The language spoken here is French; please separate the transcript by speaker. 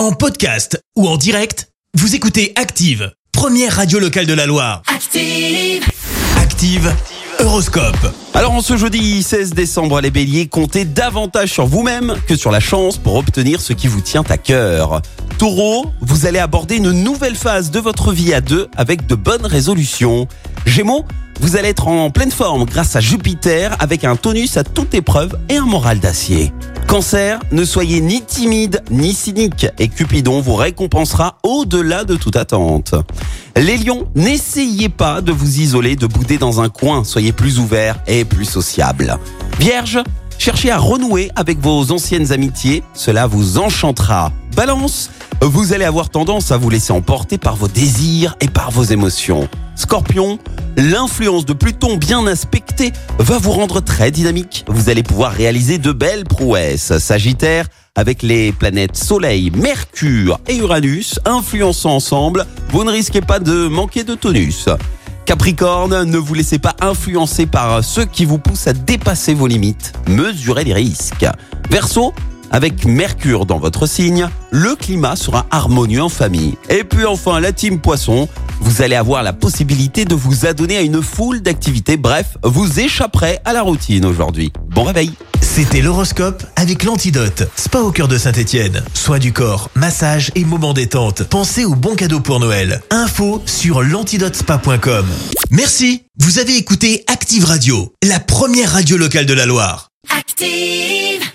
Speaker 1: En podcast ou en direct, vous écoutez Active, première radio locale de la Loire.
Speaker 2: Active.
Speaker 1: Active, Horoscope.
Speaker 3: Alors en ce jeudi 16 décembre, les béliers, comptez davantage sur vous-même que sur la chance pour obtenir ce qui vous tient à cœur. Taureau, vous allez aborder une nouvelle phase de votre vie à deux avec de bonnes résolutions. Gémeaux, vous allez être en pleine forme grâce à Jupiter avec un tonus à toute épreuve et un moral d'acier. Cancer, ne soyez ni timide ni cynique et Cupidon vous récompensera au-delà de toute attente. Les lions, n'essayez pas de vous isoler, de bouder dans un coin, soyez plus ouverts et plus sociables. Vierge, cherchez à renouer avec vos anciennes amitiés, cela vous enchantera. Balance, vous allez avoir tendance à vous laisser emporter par vos désirs et par vos émotions. Scorpion, l'influence de Pluton bien aspectée va vous rendre très dynamique. Vous allez pouvoir réaliser de belles prouesses. Sagittaire, avec les planètes Soleil, Mercure et Uranus influençant ensemble, vous ne risquez pas de manquer de tonus. Capricorne, ne vous laissez pas influencer par ceux qui vous poussent à dépasser vos limites. Mesurez les risques. Verseau, avec Mercure dans votre signe, le climat sera harmonieux en famille. Et puis enfin, la team Poisson, vous allez avoir la possibilité de vous adonner à une foule d'activités. Bref, vous échapperez à la routine aujourd'hui. Bon réveil
Speaker 1: C'était l'horoscope avec l'antidote. Spa au cœur de Saint-Étienne. Soins du corps, massage et moments détente. Pensez aux bons cadeaux pour Noël. Info sur l'antidotespa.com. Merci. Vous avez écouté Active Radio, la première radio locale de la Loire.
Speaker 2: Active.